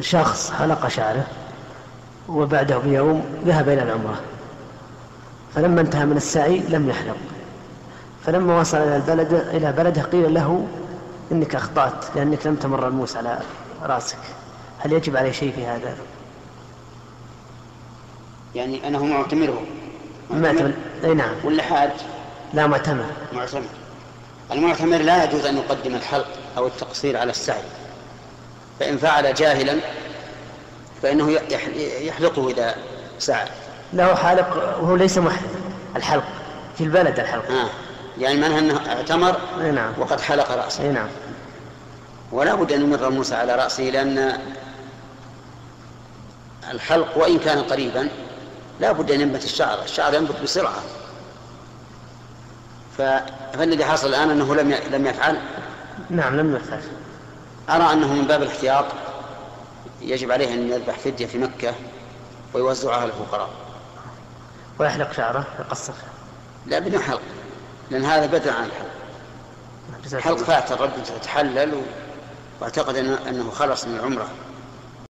شخص حلق شعره وبعده بيوم ذهب إلى العمرة. فلما انتهى من السعي لم يحلق. فلما وصل إلى البلد إلى بلده قيل له إنك أخطأت لأنك لم تمر الموس على رأسك. هل يجب عليه شيء في هذا؟ يعني أنه معتمره. معتمر؟ أي نعم. ولا حاج؟ لا معتمر. معتمر. المعتمر لا يجوز أن يقدم الحلق أو التقصير على السعي. فإن فعل جاهلا فإنه يحلقه إذا سعى. له حالق وهو ليس محرم. الحلق في البلد الحلق. آه. يعني معنى أنه اعتمر نعم. وقد حلق رأسه. نعم. ولا بد أن يمر موسى على رأسه لأن الحلق وإن كان قريبا لا بد أن ينبت الشعر. الشعر ينبت بسرعة. فالذي حصل الآن أنه لم لم يفعل. نعم لم يفعل. أرى أنه من باب الاحتياط يجب عليه أن يذبح فدية في مكة ويوزعها على الفقراء ويحلق شعره يقصر. لا بدون حلق لأن هذا بدل عن الحلق. حلق فات الرجل تحلل واعتقد أنه خلص من العمرة.